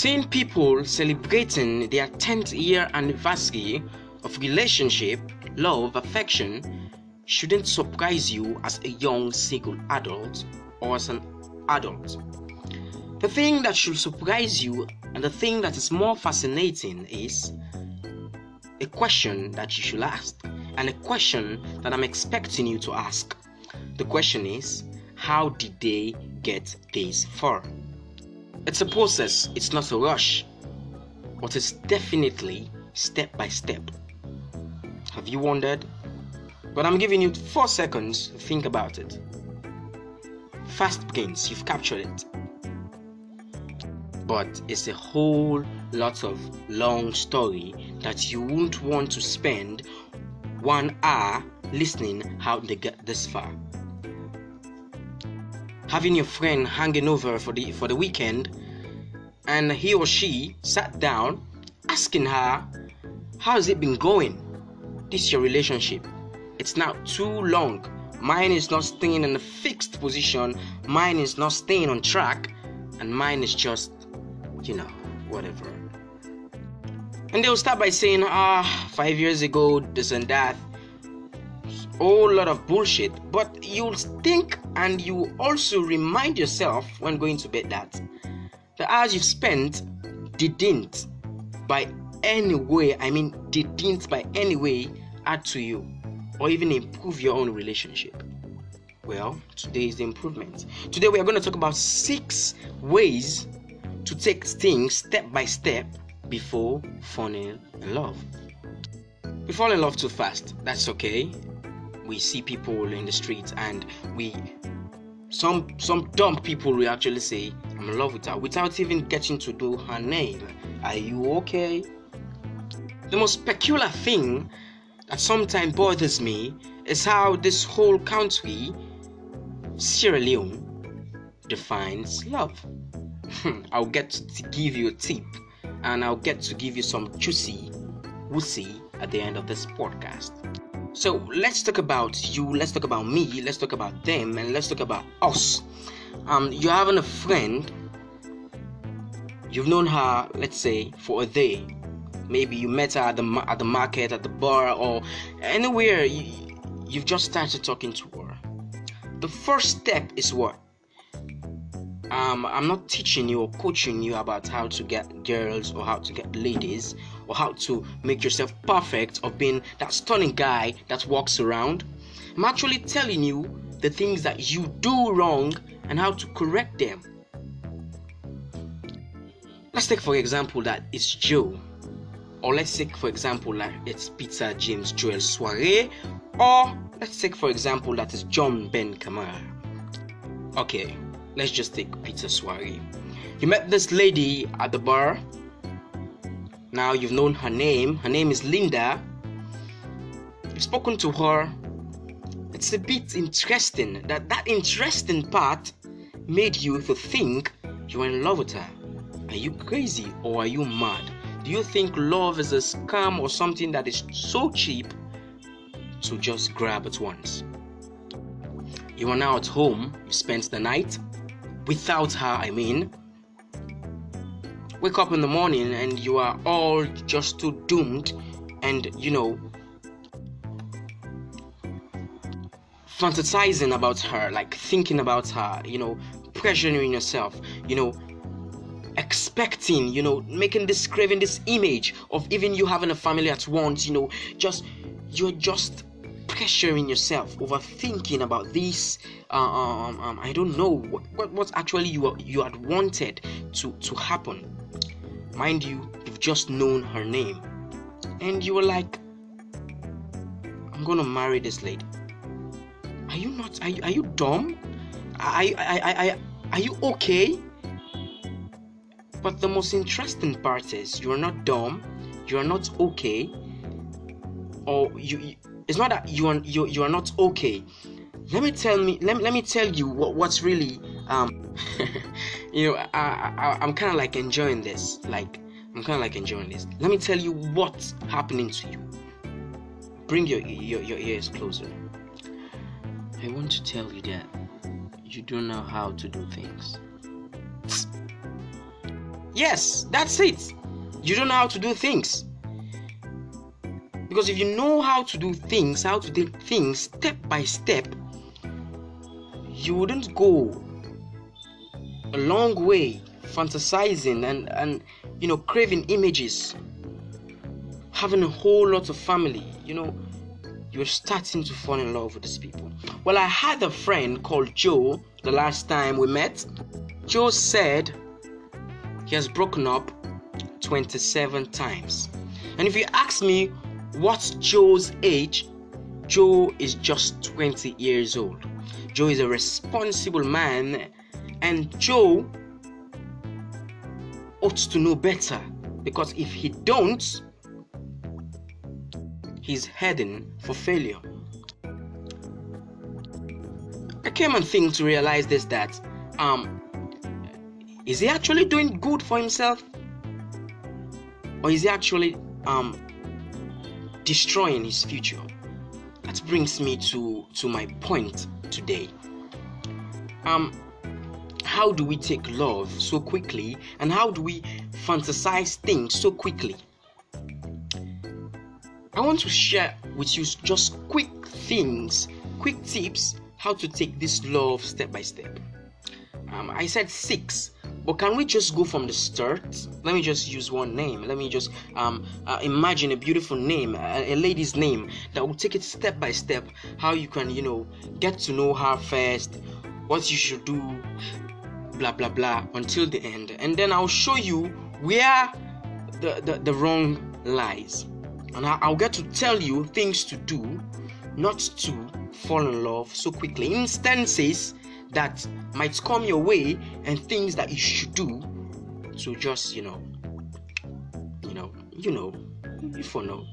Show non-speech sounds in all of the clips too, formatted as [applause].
Seeing people celebrating their 10th year anniversary of relationship, love, affection shouldn't surprise you as a young single adult or as an adult. The thing that should surprise you and the thing that is more fascinating is a question that you should ask and a question that I'm expecting you to ask. The question is, how did they get this far? It's a process, it's not a rush, but it's definitely step by step. Have you wondered? But I'm giving you four seconds to think about it. Fast begins, you've captured it. But it's a whole lot of long story that you won't want to spend one hour listening how they get this far. Having your friend hanging over for the for the weekend and he or she sat down asking her how has it been going? This is your relationship. It's now too long. Mine is not staying in a fixed position, mine is not staying on track, and mine is just, you know, whatever. And they'll start by saying, ah, five years ago, this and that. Whole lot of bullshit. But you'll think and you also remind yourself when going to bed that the hours you've spent didn't by any way, I mean, didn't by any way add to you or even improve your own relationship. Well, today is the improvement. Today we are going to talk about six ways to take things step by step before falling in love. We fall in love too fast. That's okay. We see people in the streets and we some some dumb people will actually say I'm in love with her without even getting to know her name. Are you okay? The most peculiar thing that sometimes bothers me is how this whole country, Sierra Leone, defines love. [laughs] I'll get to give you a tip and I'll get to give you some juicy wussy at the end of this podcast. So let's talk about you, let's talk about me, let's talk about them, and let's talk about us. Um, you're having a friend, you've known her, let's say, for a day. Maybe you met her at the at the market, at the bar, or anywhere. You, you've just started talking to her. The first step is what? Um, I'm not teaching you or coaching you about how to get girls or how to get ladies or how to make yourself perfect of being that stunning guy that walks around. I'm actually telling you the things that you do wrong and how to correct them. Let's take for example that it's Joe. Or let's take for example that it's Peter James Joel Soiree. Or let's take for example that it's John Ben Kamara. Okay, let's just take Peter Soiree. You met this lady at the bar. Now you've known her name. Her name is Linda. You've spoken to her. It's a bit interesting that that interesting part made you to think you're in love with her. Are you crazy or are you mad? Do you think love is a scam or something that is so cheap to just grab at once? You are now at home, you spent the night without her, I mean. Wake up in the morning and you are all just too doomed and you know fantasizing about her, like thinking about her, you know, pressuring yourself, you know, expecting, you know, making this craving this image of even you having a family at once, you know, just you're just pressuring yourself, overthinking about this. Uh, um, um, I don't know what, what, what actually you you had wanted to to happen. Mind you, you've just known her name, and you were like, "I'm gonna marry this lady." Are you not? Are you, are you dumb? Are, I, I, I, are you okay? But the most interesting part is you are not dumb, you are not okay, or you it's not that you are you, you are not okay. Let me tell me let let me tell you what, what's really um [laughs] you know I, I I'm kind of like enjoying this like I'm kind of like enjoying this. Let me tell you what's happening to you. Bring your your, your ears closer. I want to tell you that you don't know how to do things. Yes, that's it. You don't know how to do things. Because if you know how to do things, how to do things step by step, you wouldn't go a long way fantasizing and, and you know craving images having a whole lot of family. You know you're starting to fall in love with these people. Well i had a friend called joe the last time we met. Joe said he has broken up 27 times. And if you ask me what's joe's age? Joe is just 20 years old. Joe is a responsible man and joe ought to know better because if he don't he's heading for failure. I came and think to realize this that um is he actually doing good for himself? Or is he actually um destroying his future that brings me to to my point today um how do we take love so quickly and how do we fantasize things so quickly? I want to share with you just quick things, quick tips how to take this love step by step. Um, I said six, but can we just go from the start? Let me just use one name. Let me just um, uh, imagine a beautiful name, a, a, lady's name that will take it step by step. How you can, you know, get to know her first, what you should do, blah blah blah until the end and then i'll show you where the, the, the wrong lies and i'll get to tell you things to do not to fall in love so quickly instances that might come your way and things that you should do to just you know you know you know you for know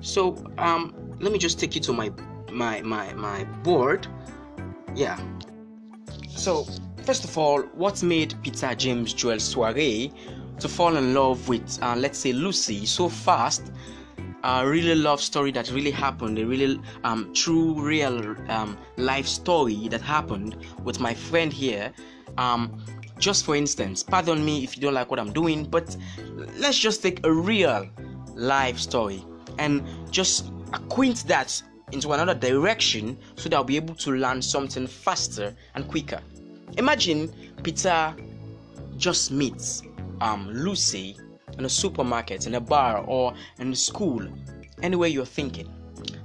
so um let me just take you to my my my my board yeah so First of all, what made Peter James Joel Soiree to fall in love with, uh, let's say, Lucy so fast? A really love story that really happened, a really um, true, real um, life story that happened with my friend here. Um, just for instance, pardon me if you don't like what I'm doing, but let's just take a real life story and just acquaint that into another direction so that I'll be able to learn something faster and quicker. Imagine Peter just meets um, Lucy in a supermarket, in a bar, or in school, anywhere you're thinking.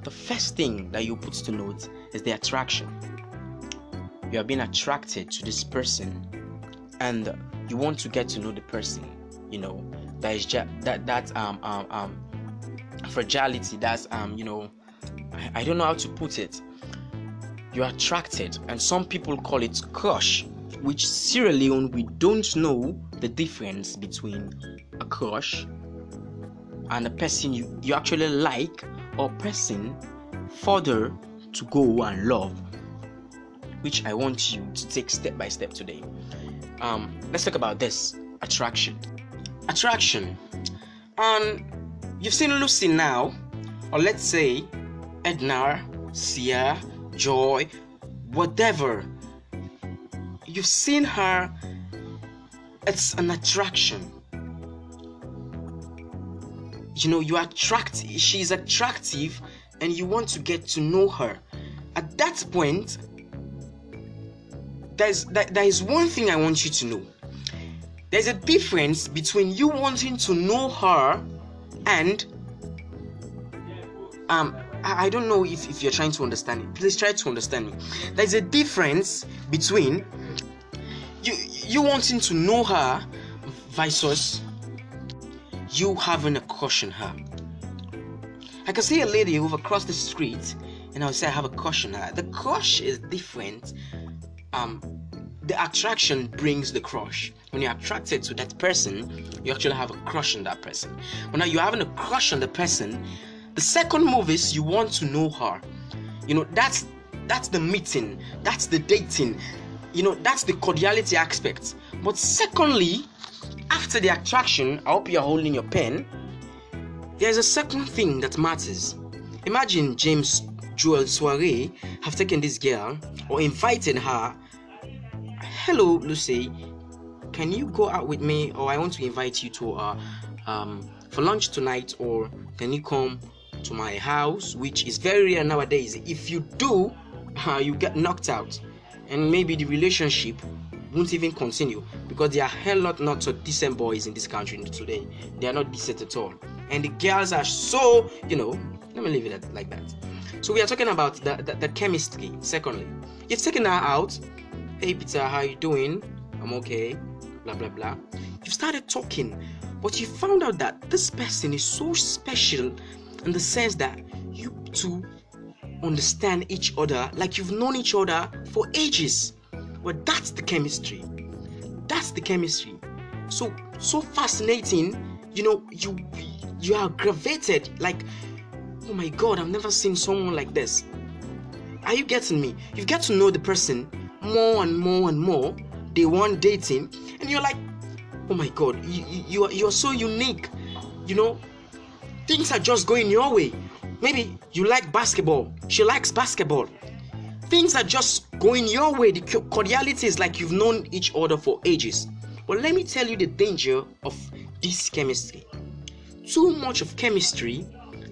The first thing that you put to note is the attraction. You are being attracted to this person, and you want to get to know the person. You know that is that that um um um fragility. That's um you know I, I don't know how to put it you're attracted, and some people call it crush, which Sierra Leone we don't know the difference between a crush and a person you, you actually like or person further to go and love which i want you to take step by step today um, let's talk about this attraction attraction and you've seen lucy now or let's say edna sia joy, whatever. You've seen her, it's an attraction. You know, you attract, she's attractive, and you want to get to know her. At that point, there's there is one thing I want you to know. There's a difference between you wanting to know her and um I don't know if, if you're trying to understand it. Please try to understand me. There's a difference between you you wanting to know her versus you having a crush on her. I can see a lady over across the street and I'll say I have a crush on her. The crush is different. Um the attraction brings the crush. When you're attracted to that person, you actually have a crush on that person. Now you're having a crush on the person, the second move is you want to know her. You know, that's that's the meeting, that's the dating, you know, that's the cordiality aspect. But secondly, after the attraction, I hope you're holding your pen. There's a second thing that matters. Imagine James Joel Soiree have taken this girl or invited her. Hello, Lucy. can you go out with me or i want to invite you to uh um for lunch tonight or can you come to my house which is very rare nowadays if you do uh, [laughs] you get knocked out and maybe the relationship won't even continue because there are hell lot not so decent boys in this country today. They are not decent at all. And the girls are so you know let me leave it at, like that. So we are talking about the, the, the chemistry secondly. You've taken her out. Hey peter how you doing? I'm okay. Blah blah blah. You've started talking but you found out that this person is so special in the sense that you two understand each other like you've known each other for ages well that's the chemistry. That's the chemistry. So so fascinating. You know you you are aggravated. Like oh my god i've never seen someone like this. Are you getting me? You get to know the person more and more and more they want dating. And you're like oh my god you, you, you are you're so unique. You know things are just going your way. Maybe you like basketball. She likes basketball things are just going your way. The cordiality is like you've known each other for ages. But let me tell you the danger of this chemistry. Too much of chemistry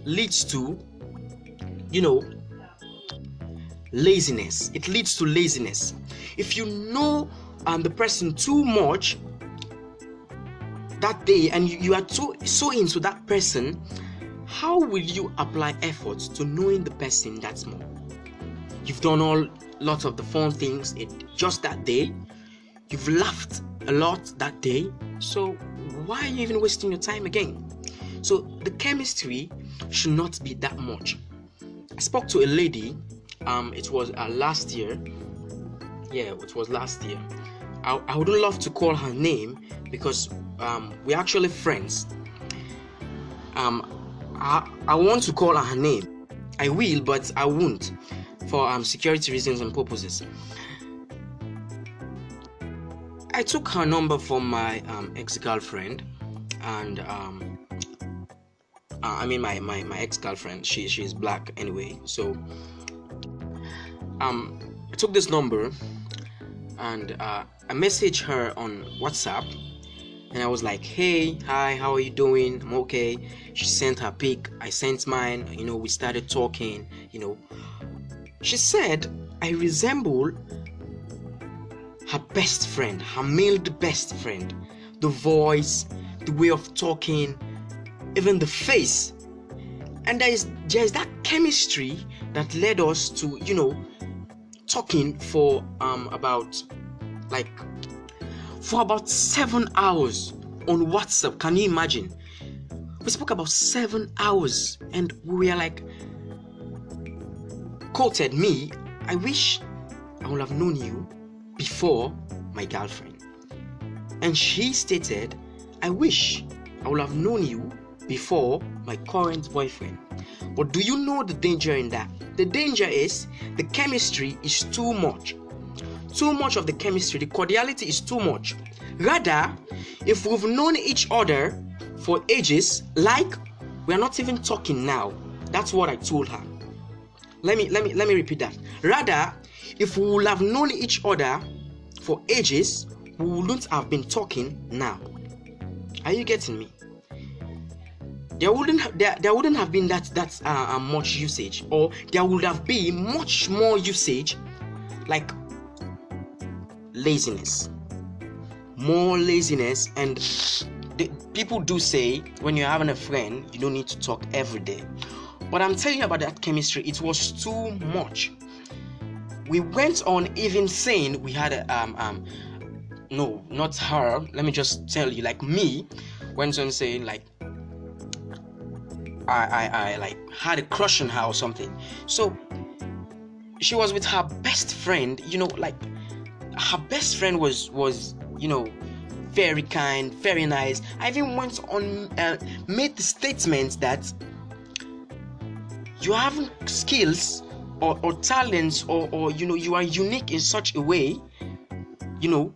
leads to you know laziness. It leads to laziness. If you know um, the person too much that day and you, you are too so into that person how will you apply effort to knowing the person that's more you've done all lots of the fun things just that day. You've laughed a lot that day. So why are you even wasting your time again? So the chemistry should not be that much. I spoke to a lady um it was uh, last year. Yeah it was last year. I, I would love to call her name because um, we're actually friends. Um I, I want to call her name i will but i won't for um, security reasons and purposes. I took her number from my um, ex-girlfriend and um, uh, I mean my, my, my ex-girlfriend. She she's black anyway so um I took this number and uh, I messaged her on WhatsApp and I was like hey hi how are you doing? I'm okay. She sent her pic I sent mine you know we started talking you know. She said I resemble her best friend her male best friend. The voice the way of talking even the face. And there is is that chemistry that led us to you know talking for um about like for about seven hours on whatsapp can you imagine we spoke about seven hours and we were like quoted me i wish i would have known you before my girlfriend and she stated i wish i would have known you before my current boyfriend. But do you know the danger in that? The danger is the chemistry is too much. Too much of the chemistry, the cordiality is too much. Rather, if we've known each other for ages, like we're not even talking now, that's what I told her. Let me let me let me repeat that. Rather, if we would have known each other for ages, we wouldn't have been talking now. Are you getting me? there wouldn't there, there wouldn't have been that that uh, uh, much usage or there would have been much more usage like laziness. More laziness and the, people do say when you're having a friend you don't need to talk every day. But i'm telling you about that chemistry. It was too much. We went on even saying we had a um um no not her. Let me just tell you like me went on saying like I, I, I like had a crush on her or something. So she was with her best friend, you know, like her best friend was was, you know, very kind, very nice. I even went on uh, made the statement that you have skills or, or talents or, or you know you are unique in such a way, you know,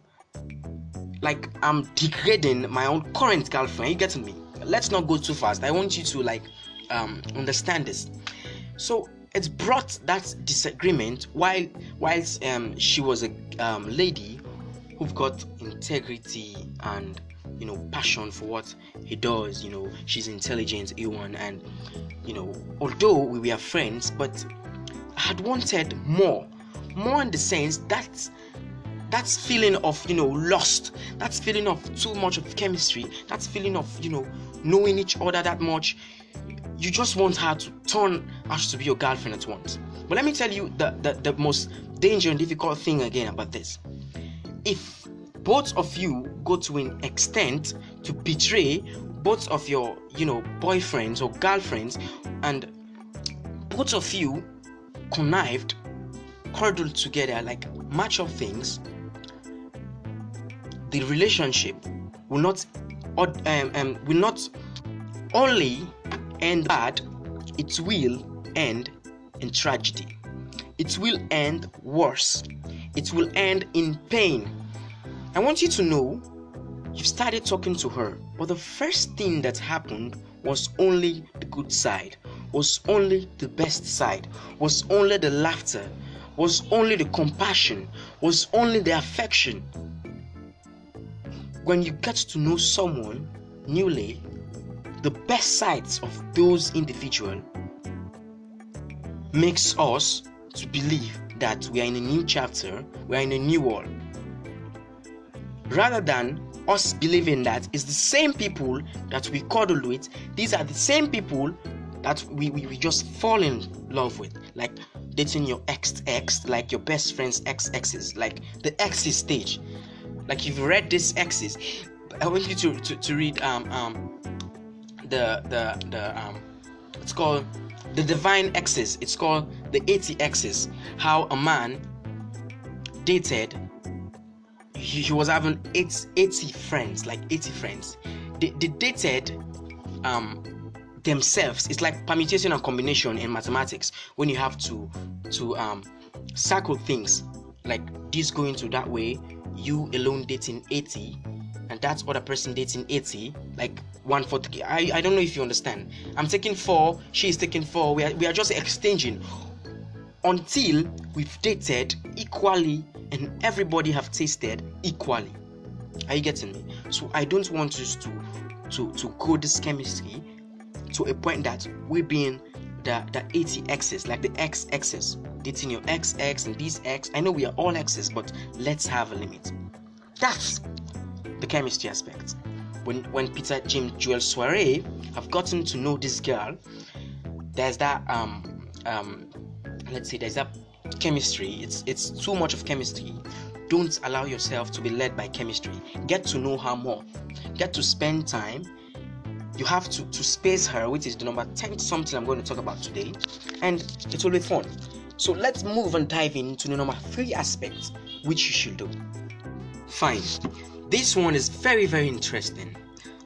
like I'm degrading my own current girlfriend. You getting me? Let's not go too fast. I want you to like um, understand this. So it brought that disagreement while whilst um, she was a um, lady who've got integrity and you know passion for what he does you know she's intelligent a1 and you know although we were friends but i had wanted more. More in the sense that that's feeling of you know lost that's feeling of too much of chemistry that's feeling of you know knowing each other that much you just want her to turn out to be your girlfriend at once. But let me tell you the, the, the most dangerous and difficult thing again about this. If both of you go to an extent to betray both of your you know boyfriends or girlfriends and both of you connived cuddled together like match up things the relationship will not um, um, will not only end bad it will end in tragedy. It will end worse. It will end in pain. I want you to know you started talking to her but the first thing that happened was only the good side was only the best side was only the laughter was only the compassion was only the affection. When you get to know someone newly, the best sides of those individuals makes us to believe that we are in a new chapter, we are in a new world. Rather than us believing that it's the same people that we cuddle with, these are the same people that we, we, we just fall in love with. Like dating your ex ex, like your best friend's ex exes, like the exes stage. Like you've read this exes, I want you to, to, to read um um the the the um it's called the divine X's. It's called the 80 X's. How a man dated he, he was having 80, 80 friends, like 80 friends. They, they dated um themselves. It's like permutation and combination in mathematics when you have to to um circle things like this going to that way you alone dating 80 and that's what a person dating 80 like one for three I, I don't know if you understand. I'm taking four she's taking four. We are, we are just exchanging. Until we've dated equally and everybody have tasted equally. Are you getting me? So i don't want us to to to go this chemistry to a point that we're being the the 80 x's like the x x's. Dating your ex ex and these ex i know we are all exes but let's have a limit. That's the chemistry aspect when when peter jim joel soiree have gotten to know this girl there's that um um let's say there's that chemistry. It's it's too much of chemistry. Don't allow yourself to be led by chemistry. Get to know her more. Get to spend time. You have to to space her which is the number 10 something i'm going to talk about today. And it will be fun. So let's move and dive into the number three aspect which you should do. Fine this one is very very interesting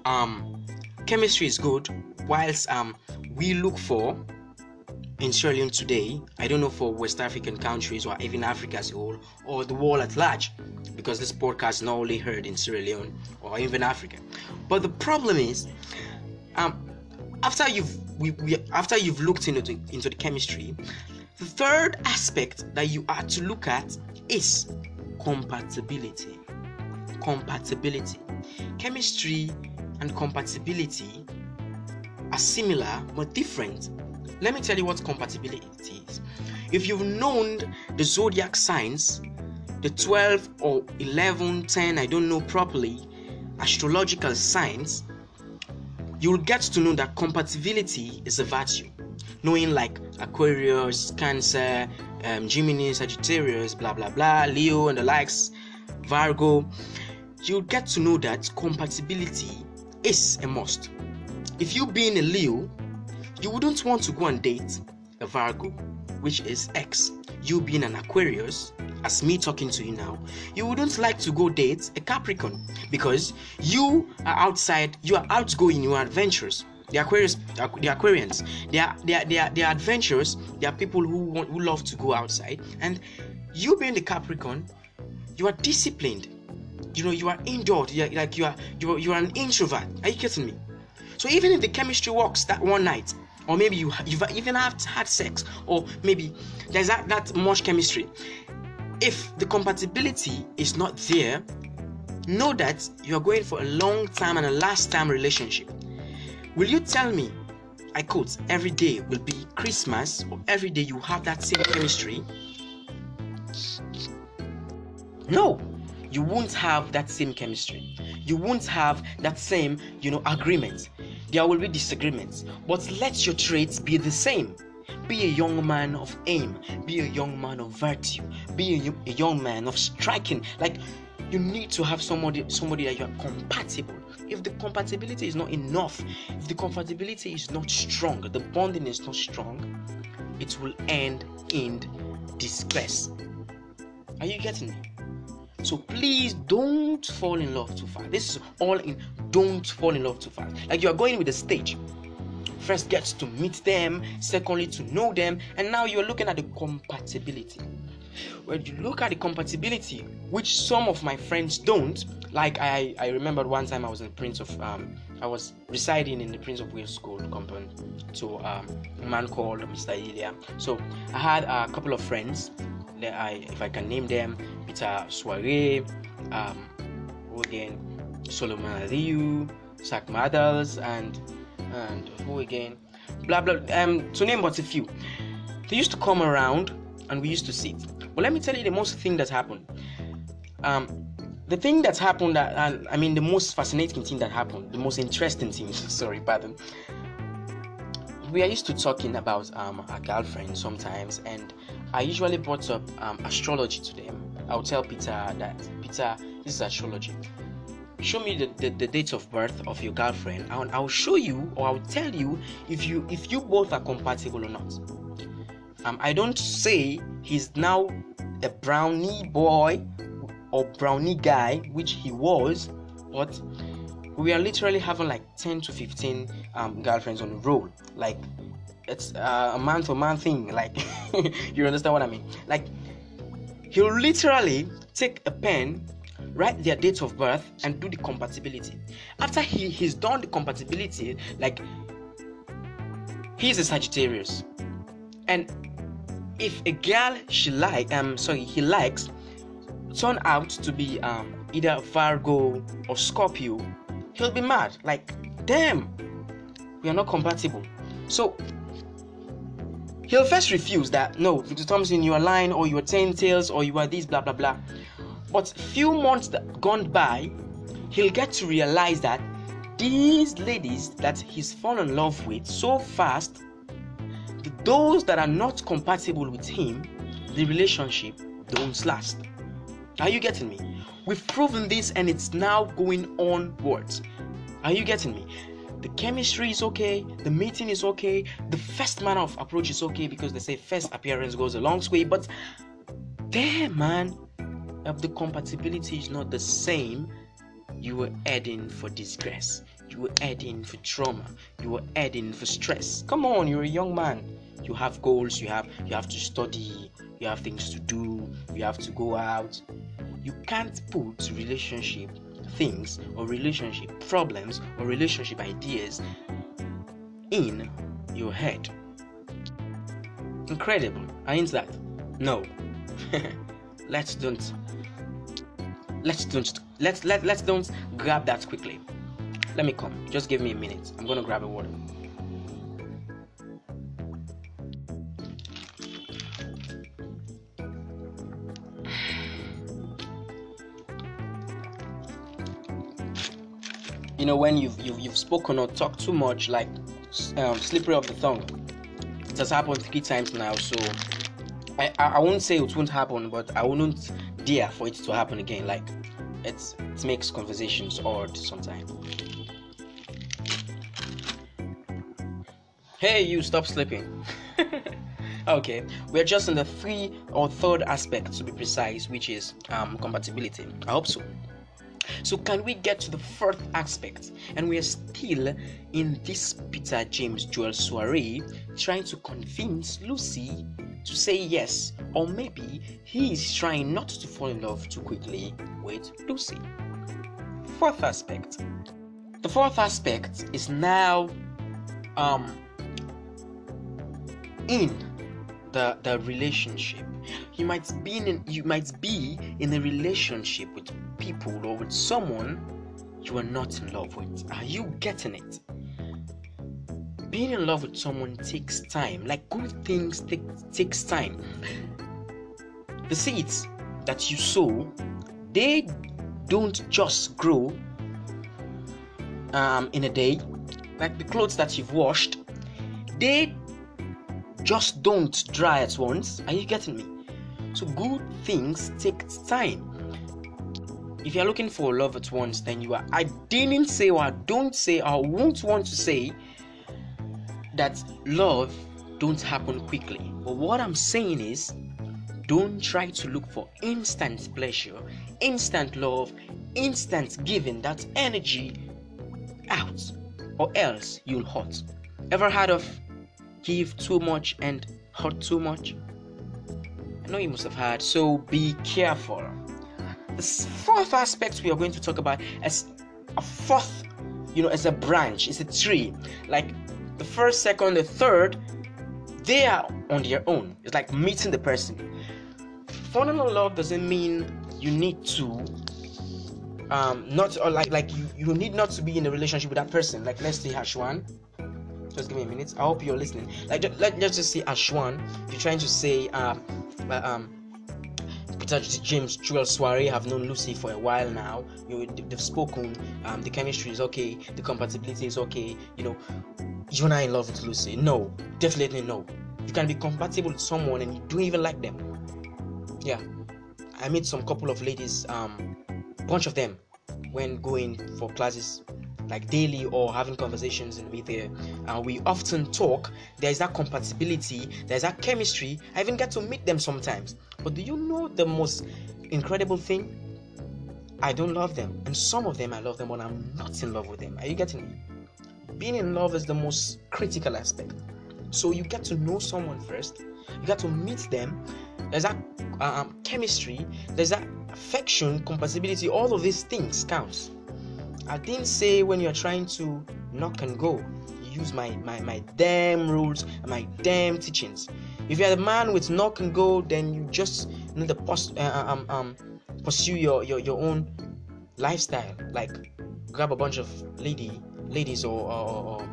um chemistry is good whilst um we look for in Sierra Leone today, I don't know for West African countries or even Africa as a whole or the world at large, because this podcast is not only heard in Sierra Leone or even Africa. But the problem is, um, after you've we, we, after you've looked into into the chemistry, the third aspect that you are to look at is compatibility. Compatibility. Chemistry and compatibility are similar but different. Let me tell you what compatibility is. If you've known the zodiac signs, the 12 or 11, 10, I don't know properly, astrological signs, you'll get to know that compatibility is a virtue. Knowing like Aquarius, Cancer, um, Gemini, Sagittarius, blah blah blah, Leo, and the likes, Virgo, you'll get to know that compatibility is a must. If you being a Leo, you wouldn't want to go and date a Virgo, which is X. You being an Aquarius, as me talking to you now, you wouldn't like to go date a Capricorn because you are outside, you are outgoing, you are adventurous. The Aquarius, the Aquarians, they are they are they are, they are adventurous. They are people who want who love to go outside. And you being the Capricorn, you are disciplined. You know, you are indoor. You are, like you are you are, you are an introvert. Are you kidding me? So even if the chemistry works that one night, or maybe you you've even have had sex, or maybe there's that, that much chemistry, if the compatibility is not there know that you're going for a long time and a last time relationship. Will you tell me, I quote, every day will be Christmas or every day you have that same chemistry? No, you won't have that same chemistry. You won't have that same, you know, agreement. There will be disagreements, but let your traits be the same. Be a young man of aim. Be a young man of virtue. Be a, a young man of striking. Like you need to have somebody somebody that you are compatible. If the compatibility is not enough, if the compatibility is not strong, the bonding is not strong, it will end in disgrace. Are you getting me? So please don't fall in love too fast. This is all in don't fall in love too fast. Like you are going with the stage. First get to meet them, secondly to know them, and now you're looking at the compatibility. When you look at the compatibility, which some of my friends don't, like I, I remember one time I was in Prince of um, I was residing in the Prince of Wales School compound to um, a man called Mr. Ilya. So I had a couple of friends I, if I can name them, Peter Soiree, um, again, Solomon Aliu, Zach Madals, and and who again, blah blah. Um, to name but a few. They used to come around and we used to sit. Well, let me tell you the most thing that happened. Um, the thing that happened, that, and I mean the most fascinating thing that happened, the most interesting thing. [laughs] sorry, pardon. We are used to talking about um, our girlfriend sometimes, and I usually brought up um, astrology to them. I'll tell Peter that Peter, this is astrology. Show me the, the, the date of birth of your girlfriend, and I'll show you or I'll tell you if you if you both are compatible or not. Um, I don't say he's now a brownie boy or brownie guy, which he was, but we are literally having like 10 to 15 um, girlfriends on the roll. Like it's uh, a man for man thing. Like [laughs] you understand what I mean? Like he'll literally take a pen, write their dates of birth, and do the compatibility. After he he's done the compatibility, like he's a Sagittarius, and if a girl she like um sorry he likes turn out to be um either Virgo or Scorpio, he'll be mad. Like damn, we are not compatible. So He'll first refuse that no, Victor Thompson, you are lying, or you are telling tales, or you are this, blah blah blah. But few months gone by, he'll get to realize that these ladies that he's fallen in love with so fast, those that are not compatible with him, the relationship don't last. Are you getting me? We've proven this and it's now going onwards. Are you getting me? the chemistry is okay, the meeting is okay, the first manner of approach is okay because they say first appearance goes a long way, but damn man, if the compatibility is not the same, you were adding for disgrace, you were adding for trauma, you were adding for stress. Come on, you're a young man. You have goals, you have you have to study, you have things to do, you have to go out. You can't put relationship things or relationship problems or relationship ideas in your head. Incredible, ain't that? No. [laughs] let's don't let's don't let's let, let's don't grab that quickly. Let me come. Just give me a minute. I'm gonna grab a water. You know when you've you've, you've spoken or talked too much like um, slippery of the tongue it has happened three times now so I, I won't say it won't happen but i wouldn't dare for it to happen again. Like it's it makes conversations odd sometimes. Hey you stop sleeping [laughs] okay we're just in the three or third aspect to be precise which is um, compatibility. I hope so so, can we get to the fourth aspect? And we are still in this Peter James Joel soiree trying to convince Lucy to say yes, or maybe he is trying not to fall in love too quickly with Lucy. Fourth aspect. The fourth aspect is now um in the the relationship. You might be in you might be in a relationship with people or with someone you are not in love with. Are you getting it? Being in love with someone takes time. Like good things take, takes time. The seeds that you sow, they don't just grow um, in a day. Like the clothes that you've washed, they just don't dry at once. Are you getting me? So good things take time. If you're looking for love at once, then you are. I didn't say or I don't say or won't want to say that love don't happen quickly. But what I'm saying is don't try to look for instant pleasure, instant love, instant giving that energy out, or else you'll hurt. Ever heard of give too much and hurt too much? I know you must have heard, so be careful. The fourth aspect we are going to talk about is a fourth, you know, as a branch, it's a tree. Like the first, second, the third, they are on their own. It's like meeting the person. Falling in love doesn't mean you need to um not or like like you you need not to be in a relationship with that person like let's say Ashwan just give me a minute I hope you're listening like let, let's just say Ashwan you're trying to say um uh, um Peter James Joel Soiree have known Lucy for a while now. You they've spoken. Um, the chemistry is okay. The compatibility is okay. You know, you're not in love with Lucy. No, definitely no. You can be compatible with someone and you don't even like them. Yeah, I met some couple of ladies. Um, bunch of them when going for classes like daily or having conversations with her and we often talk there's that compatibility there's that chemistry i even get to meet them sometimes but do you know the most incredible thing? I don't love them. And some of them i love them but i'm not in love with them. Are you getting me? Being in love is the most critical aspect. So you get to know someone first. You get to meet them. There's that um, chemistry. There's that affection compatibility. All of these things counts. I didn't say when you're trying to knock and go, use my, my, my damn rules and my damn teachings. If you're the man with knock and go, then you just need to pos- uh, uh, um, um, pursue your, your, your own lifestyle. Like grab a bunch of lady ladies or, or, or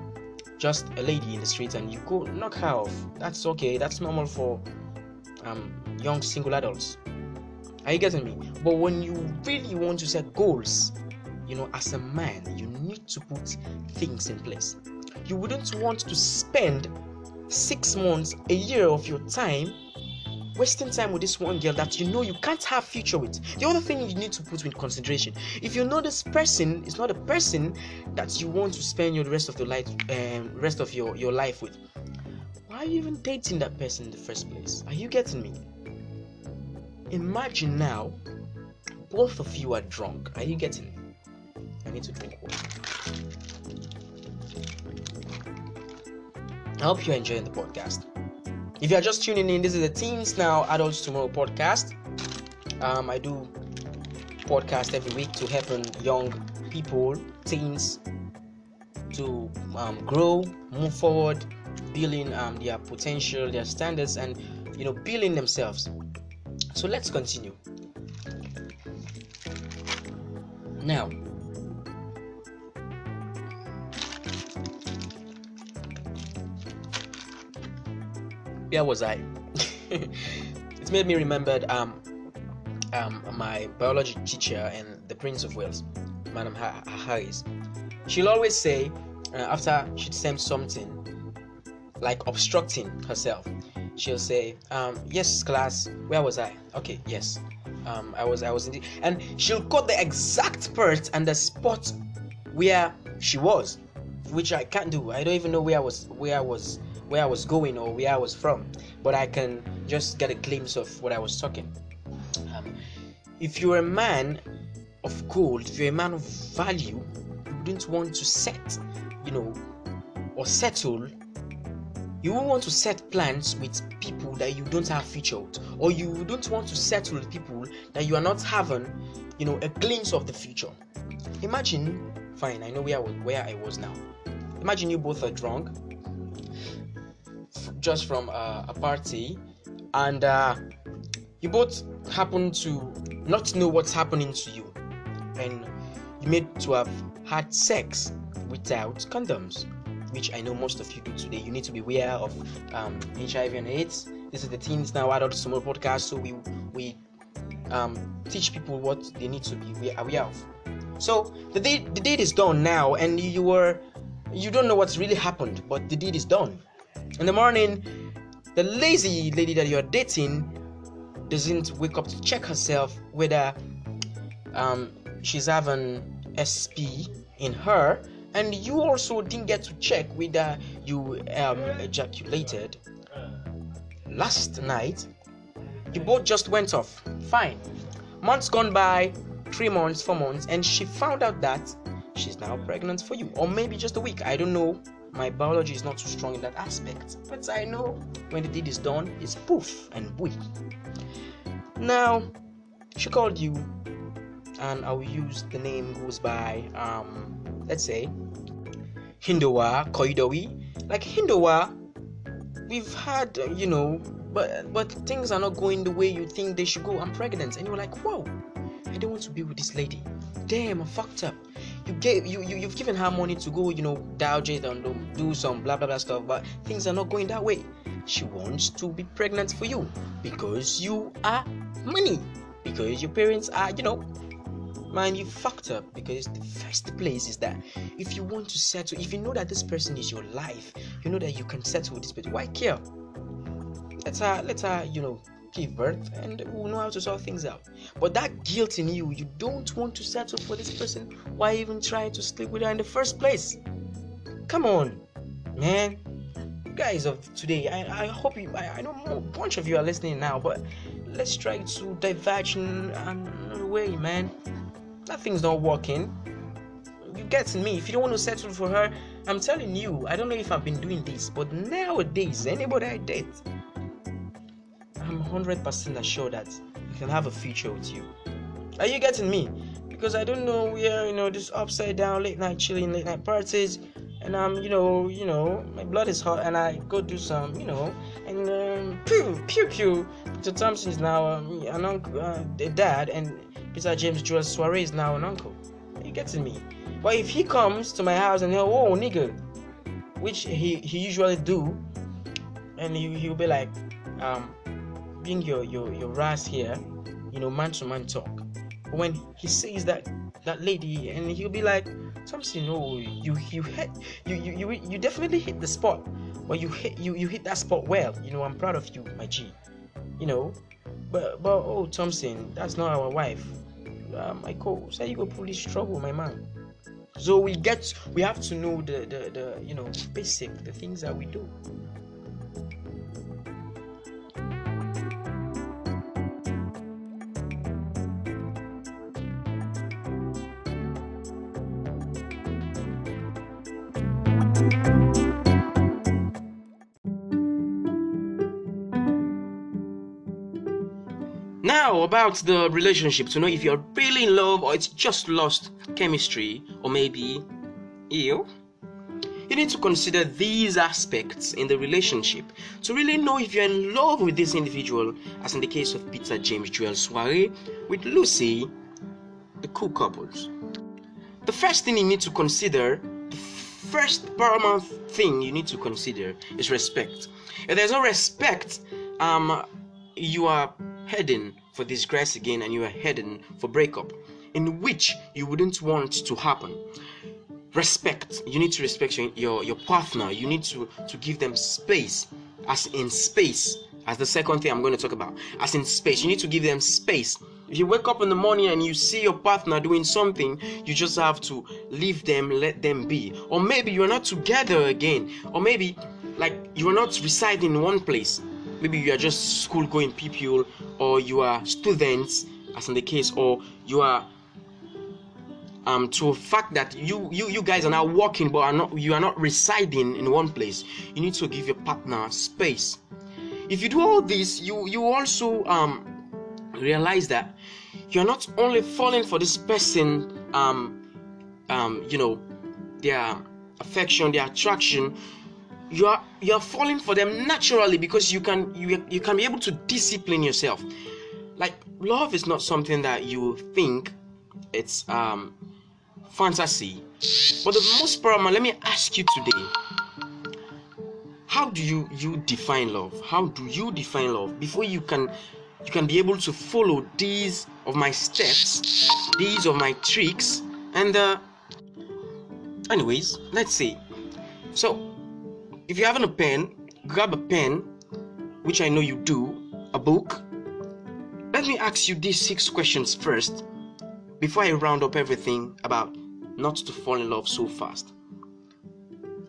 just a lady in the street and you go knock her off. That's okay. That's normal for um, young single adults. Are you getting me? But when you really want to set goals you know, as a man, you need to put things in place. You wouldn't want to spend six months, a year of your time wasting time with this one girl that you know you can't have future with. The other thing you need to put in consideration, if you know this person is not a person that you want to spend your rest of your life, um, rest of your your life with, why are you even dating that person in the first place? Are you getting me? Imagine now, both of you are drunk. Are you getting me? I need to drink water. I hope you're enjoying the podcast. If you're just tuning in, this is the Teens Now Adults Tomorrow podcast. Um, I do podcast every week to help young people, teens, to um, grow, move forward, building um, their potential, their standards, and you know, building themselves. So let's continue. Now, where was I? [laughs] it made me remember um, um, my biology teacher and the Prince of Wales, Madam Harris. She'll always say, uh, after she'd send something, like obstructing herself, she'll say, um, "Yes, class, where was I? Okay, yes, um, I was, I was in the," and she'll quote the exact part and the spot where she was, which I can't do. I don't even know where I was, where I was where I was going or where I was from, but I can just get a glimpse of what I was talking. Um, if you're a man of gold, if you're a man of value, you wouldn't want to set, you know, or settle. You won't want to set plans with people that you don't have with, or you don't want to settle with people that you are not having, you know, a glimpse of the future. Imagine, fine, I know where I was, where I was now. Imagine you both are drunk just from uh, a party and uh, you both happen to not know what's happening to you and you made to have had sex without condoms, which I know most of you do today. You need to be aware of um, HIV and AIDS. This is the Teens Now Adults Tomorrow podcast, so we we um, teach people what they need to be aware of. So the date the date is done now, and you were you don't know what's really happened, but the deed is done. In the morning, the lazy lady that you're dating doesn't wake up to check herself whether um, she's having SP in her, and you also didn't get to check whether you um, ejaculated last night. You both just went off. Fine. Months gone by, three months, four months, and she found out that she's now pregnant for you, or maybe just a week. I don't know. My biology is not too strong in that aspect, but I know when the deed is done, it's poof and bui. Now, she called you, and I will use the name goes by, um, let's say, Hindowa Koidowi. Like Hindowa, we've had, you know, but but things are not going the way you think they should go. I'm pregnant, and you're like, whoa, I don't want to be with this lady. Damn, I'm fucked up you gave you, you you've given her money to go you know dodge it and um, do some blah blah blah stuff but things are not going that way. She wants to be pregnant for you because you are money because your parents are you know man you fucked up because the first place is that if you want to settle if you know that this person is your life you know that you can settle with this person. Why care? Let her let her you know give birth and will know how to sort things out. But that guilt in you, you don't want to settle for this person. Why even try to sleep with her in the first place? Come on, man. Guys of today, I, I hope you, I, I know a bunch of you are listening now, but let's try to diverge in another way, man. Nothing's not working. You get me? If you don't want to settle for her, I'm telling you, I don't know if I've been doing this, but nowadays, anybody I date, I'm 100% assured that you can have a future with you. Are you getting me? Because I don't know where, you know, this upside down late night chilling, late night parties, and I'm, you know, you know, my blood is hot, and I go do some, you know, and um, pew pew pew. Peter Thompson is now um, an uncle, uh, a dad, and Peter James Joel Soiree is now an uncle. Are you getting me? But if he comes to my house and he'll, oh nigga, which he he usually do, and he he'll be like, um, bring your your your ras here, you know, man to man talk. But when he sees that that lady, and he'll be like, something, oh, you you hit you you you, you definitely hit the spot, but you hit you you hit that spot well. You know, I'm proud of you, my G. You know, but but oh Thompson, that's not our wife. Uh, my co, say you go police trouble, my man. So we get we have to know the the, the you know basic the things that we do. About the relationship to know if you're really in love or it's just lost chemistry or maybe ill. You need to consider these aspects in the relationship to really know if you're in love with this individual, as in the case of Peter James Joel Soiree with Lucy, the cool couples. The first thing you need to consider the first paramount thing you need to consider is respect. If there's no respect, um, you are heading for disgrace again and you are heading for breakup, in which you wouldn't want to happen. Respect. You need to respect your, your, your partner. You need to, to give them space, as in space. As the second thing I'm going to talk about, as in space, you need to give them space if you wake up in the morning and you see your partner doing something, you just have to leave them, let them be. Or maybe you're not together again. Or maybe like you're not residing in one place. Maybe you are just school going people, or you are students, as in the case, or you are um to a fact that you you you guys are now working but are not you are not residing in one place you need to give your partner space if you do all this you you also um realize that you're not only falling for this person, um, um, you know, their affection, their attraction. You are you are falling for them naturally because you can you you can be able to discipline yourself. Like love is not something that you think it's um fantasy. But the most paramount, let me ask you today how do you you define love how do you define love before you can you can be able to follow these of my steps these of my tricks and uh anyways let's see so if you have a pen grab a pen which i know you do a book let me ask you these six questions first before i round up everything about not to fall in love so fast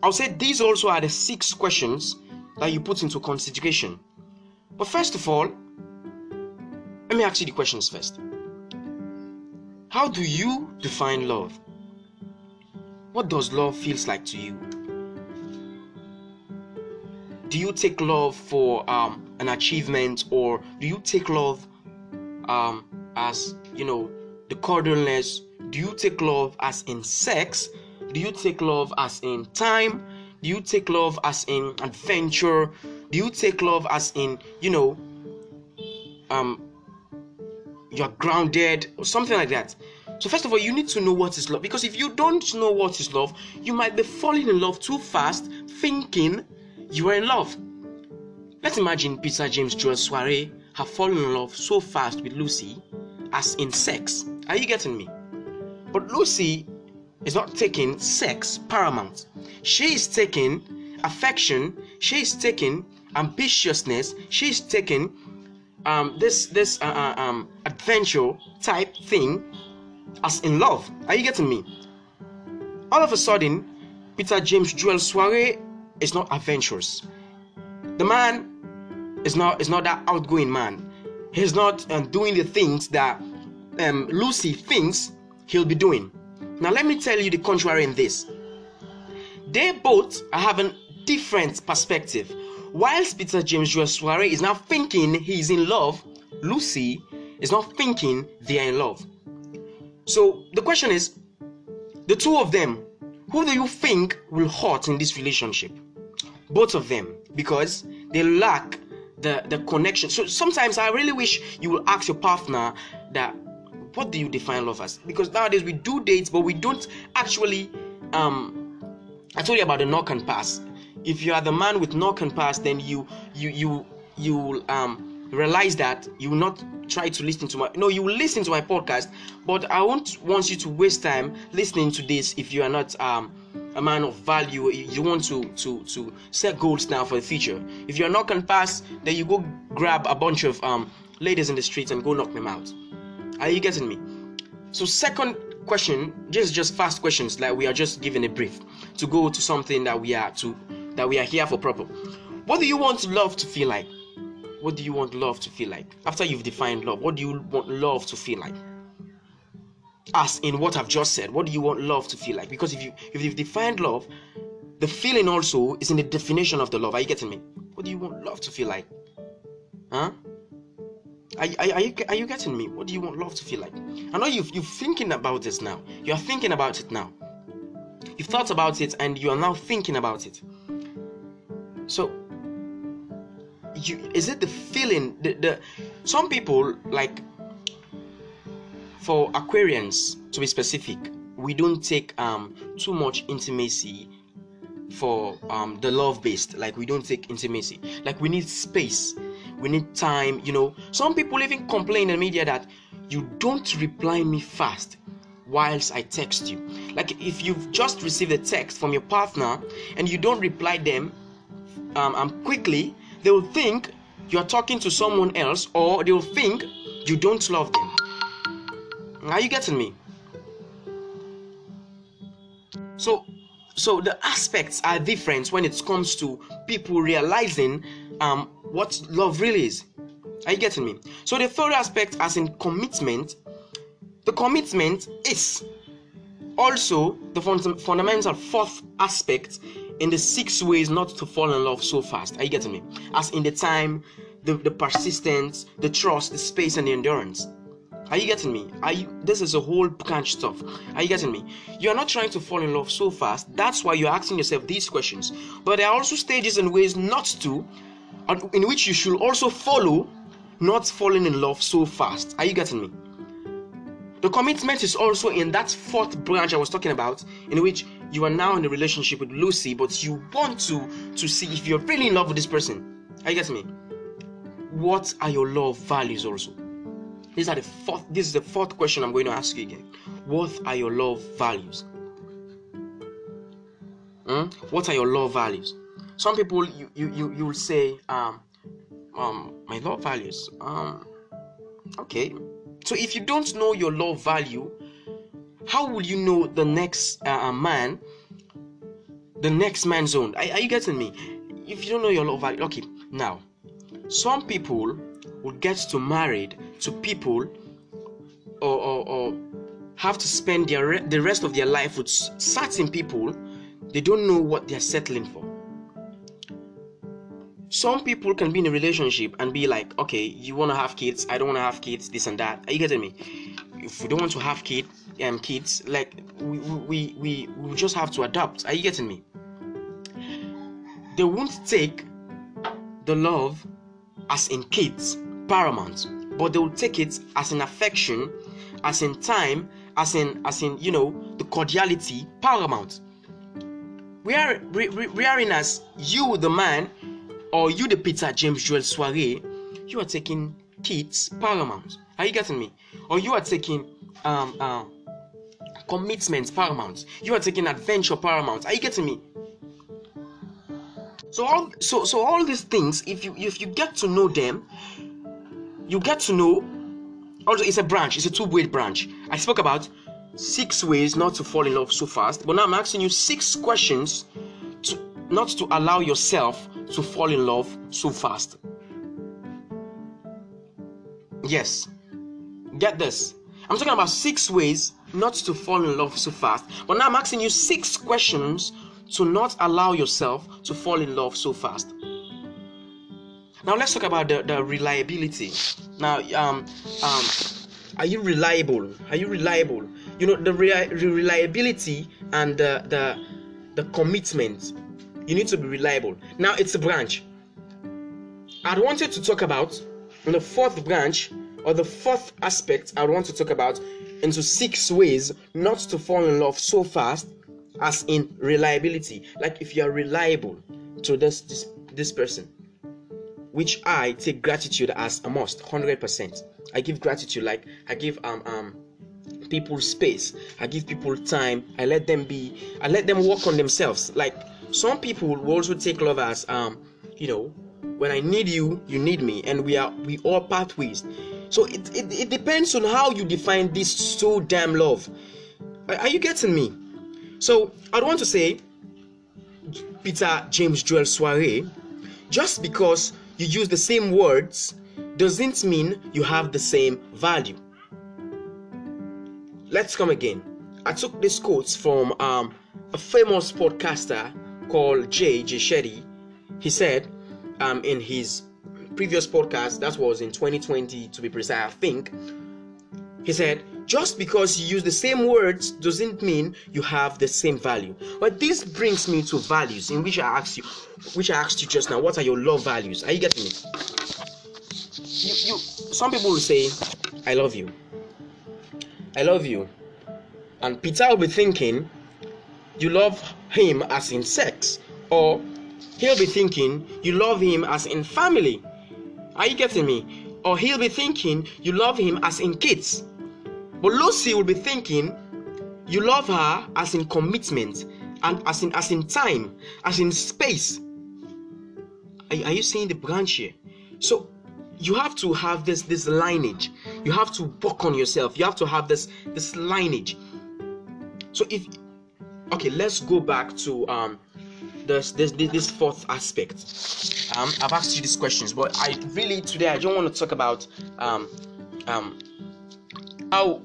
I'll say these also are the six questions that you put into consideration. But first of all, let me ask you the questions first. How do you define love? What does love feels like to you? Do you take love for um, an achievement, or do you take love um, as you know the cordialness? Do you take love as in sex? Do you take love as in time? Do you take love as in adventure? Do you take love as in, you know, um, you're grounded or something like that? So, first of all, you need to know what is love because if you don't know what is love, you might be falling in love too fast, thinking you are in love. Let's imagine Peter James Joel Soiree have fallen in love so fast with Lucy as in sex. Are you getting me? But Lucy is not taking sex paramount. She is taking affection. She is taking ambitiousness. She is taking um, this this uh, uh, um, adventure type thing as in love. Are you getting me? All of a sudden, Peter James Joel Soiree is not adventurous. The man is not is not that outgoing man. He's not um, doing the things that um, Lucy thinks he'll be doing. Now, let me tell you the contrary in this. They both are having different perspective. Whilst Peter James Soiree is now thinking he's in love, Lucy is not thinking they are in love. So the question is, the two of them, who do you think will hurt in this relationship? Both of them, because they lack the, the connection. So sometimes I really wish you will ask your partner that what do you define love as? Because nowadays we do dates, but we don't actually. Um, I told you about the knock and pass. If you are the man with knock and pass, then you you you you will um realize that you will not try to listen to my no you will listen to my podcast but i won't want you to waste time listening to this if you are not um a man of value you want to to to set goals now for the future if you're not can pass then you go grab a bunch of um ladies in the streets and go knock them out are you getting me? So, second question, just just fast questions, like we are just giving a brief to go to something that we are to that we are here for proper. What do you want love to feel like? What do you want love to feel like? After you've defined love, what do you want love to feel like? As in what I've just said, what do you want love to feel like? Because if you if you've defined love, the feeling also is in the definition of the love. Are you getting me? What do you want love to feel like? Huh? Are, are, are, you, are you getting me? What do you want love to feel like? I know you've, you're thinking about this now. You're thinking about it now. You've thought about it and you are now thinking about it. So, you, is it the feeling? The, the Some people, like, for Aquarians to be specific, we don't take um, too much intimacy for um, the love based. Like, we don't take intimacy. Like, we need space we need time you know some people even complain in the media that you don't reply me fast whilst i text you like if you've just received a text from your partner and you don't reply them um, um quickly they will think you're talking to someone else or they'll think you don't love them are you getting me so so the aspects are different when it comes to people realizing um what love really is. Are you getting me? So the third aspect, as in commitment, the commitment is also the fundamental fourth aspect in the six ways not to fall in love so fast. Are you getting me? As in the time, the, the persistence, the trust, the space, and the endurance. Are you getting me? Are you this is a whole branch stuff. Are you getting me? You are not trying to fall in love so fast. That's why you're asking yourself these questions. But there are also stages and ways not to in which you should also follow not falling in love so fast. Are you getting me? The commitment is also in that fourth branch I was talking about, in which you are now in a relationship with Lucy, but you want to to see if you're really in love with this person. Are you getting me? What are your love values also? These are the fourth. This is the fourth question I'm going to ask you again. What are your love values? Hmm? What are your love values? Some people you you you, you will say um um my love values um okay so if you don't know your love value how will you know the next uh, uh man the next man's own are, are you getting me if you don't know your love value okay now some people will get to married to people or, or, or have to spend their the rest of their life with certain people they don't know what they're settling for. Some people can be in a relationship and be like okay you want to have kids i don't want to have kids this and that. Are you getting me? If we don't want to have kid um kids like we we we, we just have to adopt. Are you getting me? They won't take the love as in kids paramount but they will take it as an affection as in time as in as in you know the cordiality paramount. We are we, are in as you the man or you the Peter James Joel Soiree you are taking kids paramount. Are you getting me? Or you are taking um uh, commitment paramount. You are taking adventure paramount. Are you getting me? So all so so all these things if you if you get to know them you get to know also it's a branch it's a two-way branch. I spoke about six ways not to fall in love so fast but now i'm asking you six questions to not to allow yourself to fall in love so fast. Yes. Get this. I'm talking about six ways not to fall in love so fast but now i'm asking you six questions to not allow yourself to fall in love so fast now let's talk about the, the reliability. Now, um, um, are you reliable? Are you reliable? You know the rea- reliability and the, the the commitment. You need to be reliable. Now it's a branch. I wanted to talk about in the fourth branch or the fourth aspect I want to talk about into six ways not to fall in love so fast as in reliability. Like if you are reliable to this this, this person which I take gratitude as a must, 100%. I give gratitude, like I give um um people space, I give people time, I let them be, I let them work on themselves. Like some people will also take love as um, you know, when I need you, you need me, and we are we all pathways. So it, it, it depends on how you define this so damn love. Are, you getting me? So I'd want to say, Peter James Joel Soiree, just because you use the same words doesn't mean you have the same value. Let's come again. I took this quote from um, a famous podcaster called Jay Jay Shetty. He said um, in his previous podcast, that was in 2020 to be precise, I think. He said, just because you use the same words doesn't mean you have the same value. But this brings me to values, in which I asked you, which I asked you just now. What are your love values? Are you getting me? You, you. Some people will say, "I love you." I love you, and Peter will be thinking, "You love him as in sex," or he'll be thinking, "You love him as in family." Are you getting me? Or he'll be thinking, "You love him as in kids." But Lucy will be thinking, you love her as in commitment and as in as in time, as in space. Are, are you seeing the branch here? So you have to have this this lineage. You have to work on yourself. You have to have this this lineage. So if okay, let's go back to um this this this fourth aspect. Um, I've asked you these questions, but I really today I don't want to talk about um um how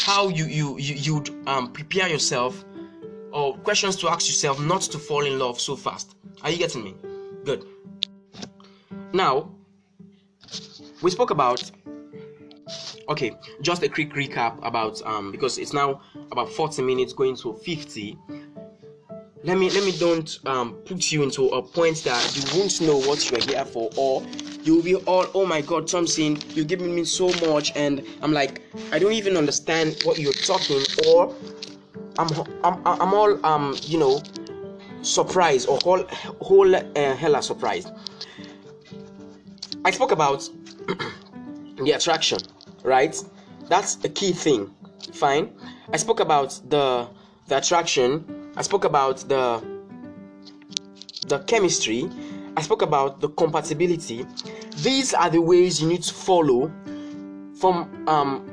how you you you you'd um prepare yourself or questions to ask yourself not to fall in love so fast. Are you getting me? Good. Now we spoke about okay just a quick recap about um because it's now about 40 minutes going to 50 let me let me don't um put you into a point that you won't know what you're here for or you'll be all oh my god thompson you're giving me so much and i'm like i don't even understand what you're talking or i'm i'm, I'm all um you know surprised or whole whole uh, hella surprised. I spoke about [clears throat] the attraction right? That's a key thing fine. I spoke about the the attraction i spoke about the the chemistry I spoke about the compatibility. These are the ways you need to follow from um,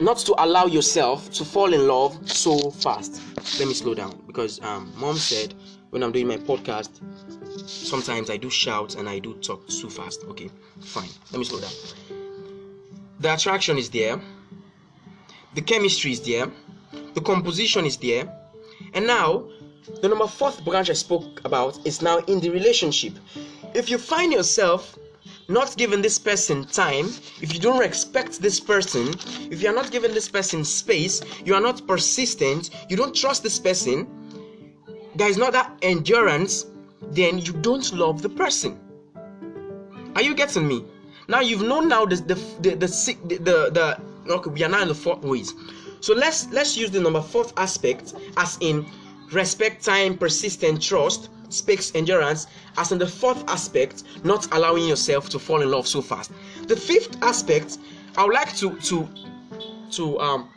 not to allow yourself to fall in love so fast. Let me slow down because um, mom said when I'm doing my podcast, sometimes I do shout and I do talk too fast. Okay, fine. Let me slow down. The attraction is there, the chemistry is there, the composition is there, and now the number fourth branch I spoke about is now in the relationship. If you find yourself not giving this person time, if you don't respect this person, if you are not giving this person space, you are not persistent, you don't trust this person, there is not that endurance, then you don't love the person. Are you getting me? Now you've known now the the the the, the, the, the okay we are now in the fourth ways. So let's let's use the number fourth aspect as in respect time, persistent trust, speaks endurance, as in the fourth aspect, not allowing yourself to fall in love so fast. The fifth aspect, I would like to to to um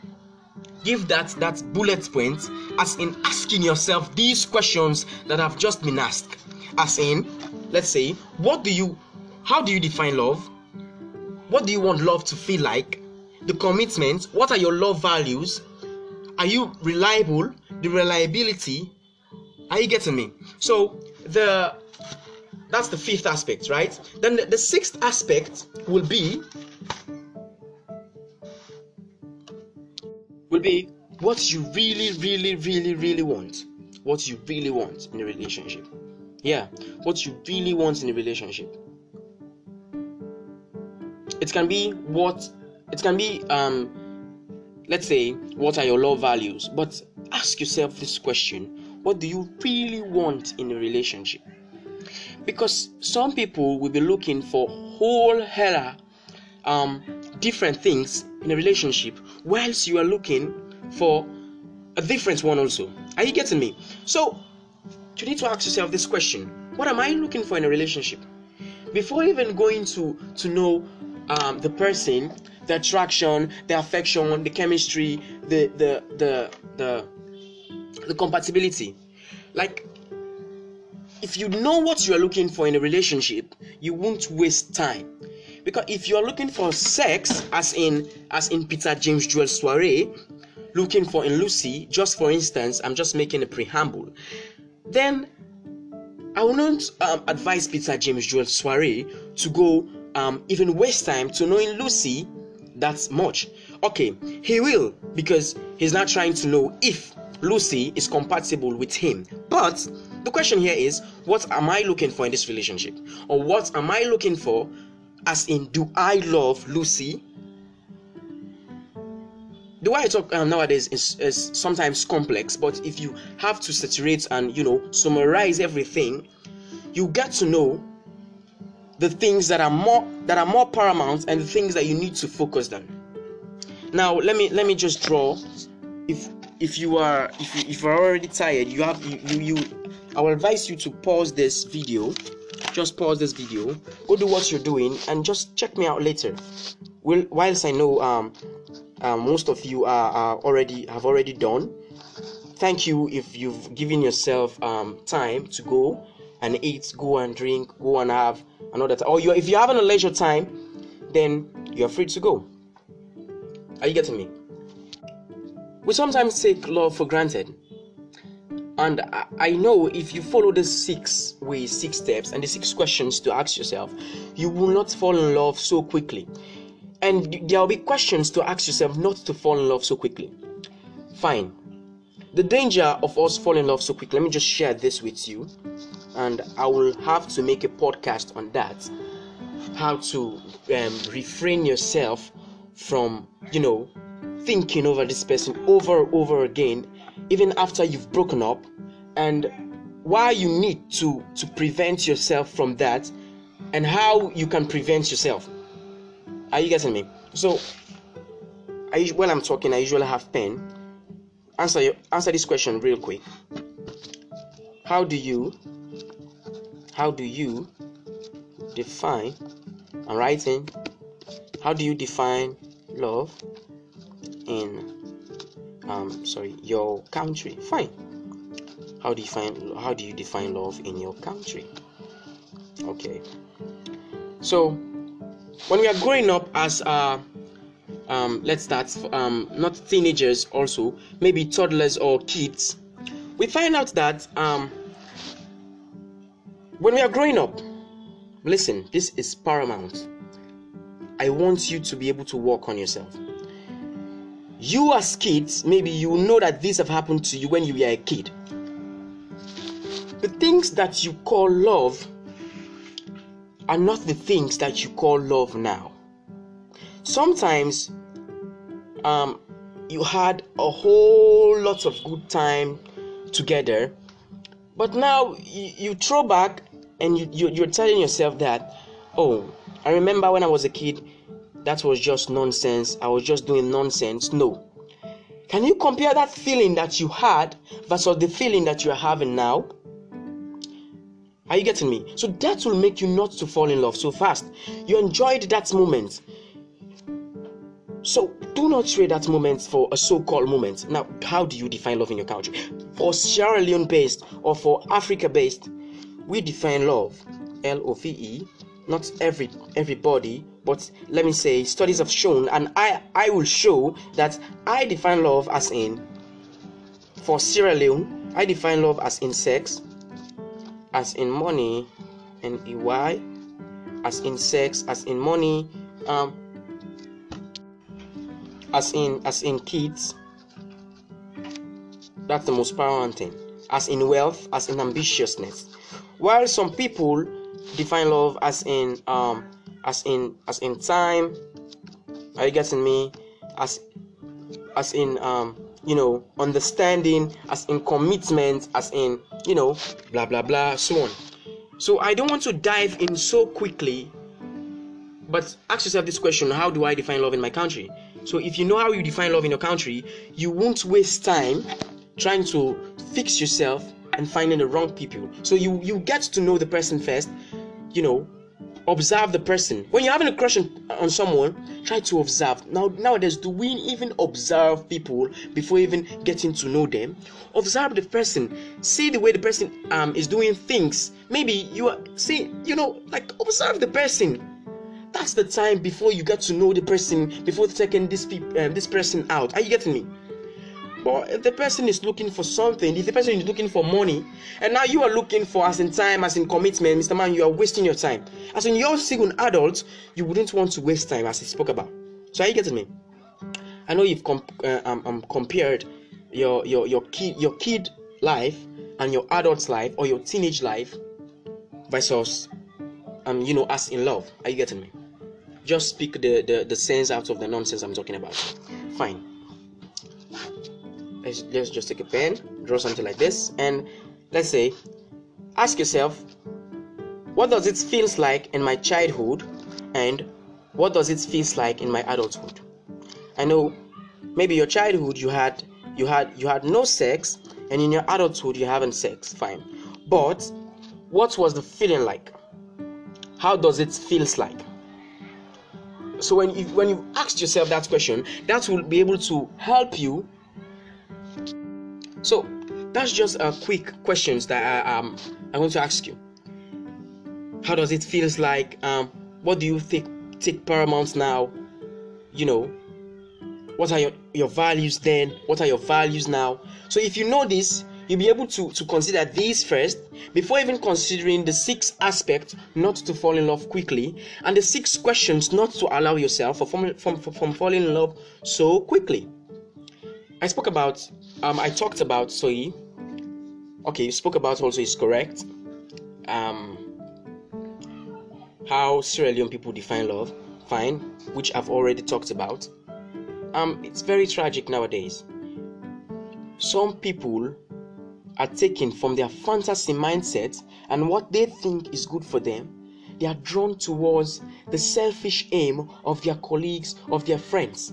give that that bullet point as in asking yourself these questions that have just been asked. As in, let's say, what do you how do you define love? What do you want love to feel like? The commitment, what are your love values? Are you reliable? The reliability. Are you getting me? So the that's the fifth aspect, right? Then the, the sixth aspect will be will be what you really, really, really, really want. What you really want in a relationship. Yeah, what you really want in a relationship. It can be what it can be um let's say, what are your love values? But ask yourself this question what do you really want in a relationship? Because some people will be looking for whole hella um, different things in a relationship, whilst you are looking for a different one also. Are you getting me? So you need to ask yourself this question: What am I looking for in a relationship? Before even going to to know um, the person, the attraction, the affection, the chemistry, the the the the, the compatibility. Like if you know what you are looking for in a relationship, you won't waste time. Because if you are looking for sex, as in as in Peter James Joel Soiree, looking for in Lucy, just for instance, I'm just making a preamble, then I not um, advise Peter James Joel Soiree to go um, even waste time to knowing Lucy that much. Okay, he will because he's not trying to know if Lucy is compatible with him. But the question here is what am I looking for in this relationship? Or what am I looking for as in do I love Lucy? The way I talk um, nowadays is, is sometimes complex, but if you have to saturate and you know summarize everything, you get to know the things that are more that are more paramount and the things that you need to focus on. Now let me let me just draw. If if you are if you if you're already tired you have you you, you i will advise you to pause this video. Just pause this video. Go do what you're doing and just check me out later. Well whilst i know um, um most of you are, are already have already done thank you if you've given yourself um time to go and eat go and drink go and have another time. Or you, if you're having a leisure time, then you're free to go. Are you getting me? We sometimes take love for granted. And I, I know if you follow the six ways, six steps, and the six questions to ask yourself, you will not fall in love so quickly. And there will be questions to ask yourself not to fall in love so quickly. Fine. The danger of us falling in love so quickly, let me just share this with you and I will have to make a podcast on that. How to um, refrain yourself from, you know, thinking over this person over and over again, even after you've broken up, and why you need to to prevent yourself from that and how you can prevent yourself. Are you getting me? So, I, when I'm talking, I usually have pen. Answer your, answer this question real quick. How do you how do you define I'm writing how do you define love in um sorry your country? Fine. How do you find how do you define love in your country? Okay. So when we are growing up as uh um let's start um not teenagers also maybe toddlers or kids we find out that um when we are growing up listen this is paramount. I want you to be able to work on yourself. You as kids maybe you know that this have happened to you when you were a kid. The things that you call love are not the things that you call love now. Sometimes um, you had a whole lot of good time together, but now you, you throw back and you, you, you're telling yourself that, oh, I remember when I was a kid, that was just nonsense. I was just doing nonsense. No. Can you compare that feeling that you had versus the feeling that you are having now? Are you getting me? So that will make you not to fall in love so fast. You enjoyed that moment. So do not trade that moment for a so-called moment. Now, how do you define love in your country? For Sierra Leone based or for Africa based, we define love L-O-V-E. Not every everybody, but let me say studies have shown, and I I will show that I define love as in for Sierra Leone, I define love as in sex, as in money and EY, as in sex, as in money, um, as in as in kids. That's the most paramount thing. As in wealth, as in ambitiousness. While some people define love as in um as in as in time. Are you getting me? As as in um you know understanding, as in commitment, as in you know, blah blah blah, so on. So I don't want to dive in so quickly, but ask yourself this question how do I define love in my country? So if you know how you define love in your country, you won't waste time trying to fix yourself and finding the wrong people. So you you get to know the person first, you know, observe the person. When you're having a crush on, on someone, try to observe. Now nowadays, do we even observe people before even getting to know them? Observe the person. See the way the person um is doing things. Maybe you are see, you know, like observe the person. That's the time before you get to know the person, before taking this pe- uh, this person out. Are you getting me? But if the person is looking for something, if the person is looking for money, and now you are looking for as in time, as in commitment, Mr. Man, you are wasting your time. As in you're adult, you wouldn't want to waste time, as I spoke about. So are you getting me? I know you've comp- uh, um, um, compared your your your kid your kid life and your adult life or your teenage life versus um you know us in love. Are you getting me? Just speak the the, the sense out of the nonsense I'm talking about. Fine let's, let's just take a pen draw something like this and let's say ask yourself what does it feels like in my childhood and what does it feels like in my adulthood? I know maybe your childhood you had you had you had no sex and in your adulthood you haven't sex fine. But what was the feeling like? How does it feels like? So when you when you asked yourself that question that will be able to help you so that's just a quick questions that I, um, I want to ask you. How does it feels like? Um, what do you think take paramount now? You know, what are your, your values then? What are your values now? So if you know this, you'll be able to, to consider these first before even considering the six aspects not to fall in love quickly and the six questions not to allow yourself from, from, from falling in love so quickly. I spoke about, um, I talked about Soyi. Okay, you spoke about also is correct. Um, how Sierra Leone people define love, fine, which I've already talked about. Um, it's very tragic nowadays. Some people are taken from their fantasy mindset and what they think is good for them. they are drawn towards the selfish aim of their colleagues, of their friends.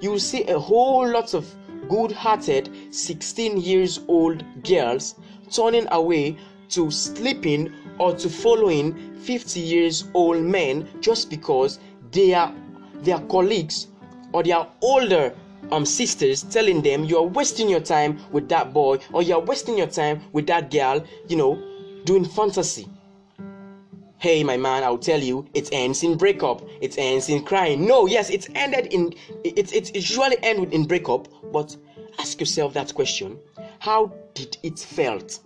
You will see a whole lot of good hearted 16 years old girls turning away to sleeping or to following 50 years old men just because they are their colleagues or their older um sisters telling them you are wasting your time with that boy or you are wasting your time with that girl you know doing fantasy hey my man i'll tell you it ends in breakup. It ends in crying. No yes it's ended in it, it, it usually end in breakup but ask yourself that question. How did it felt?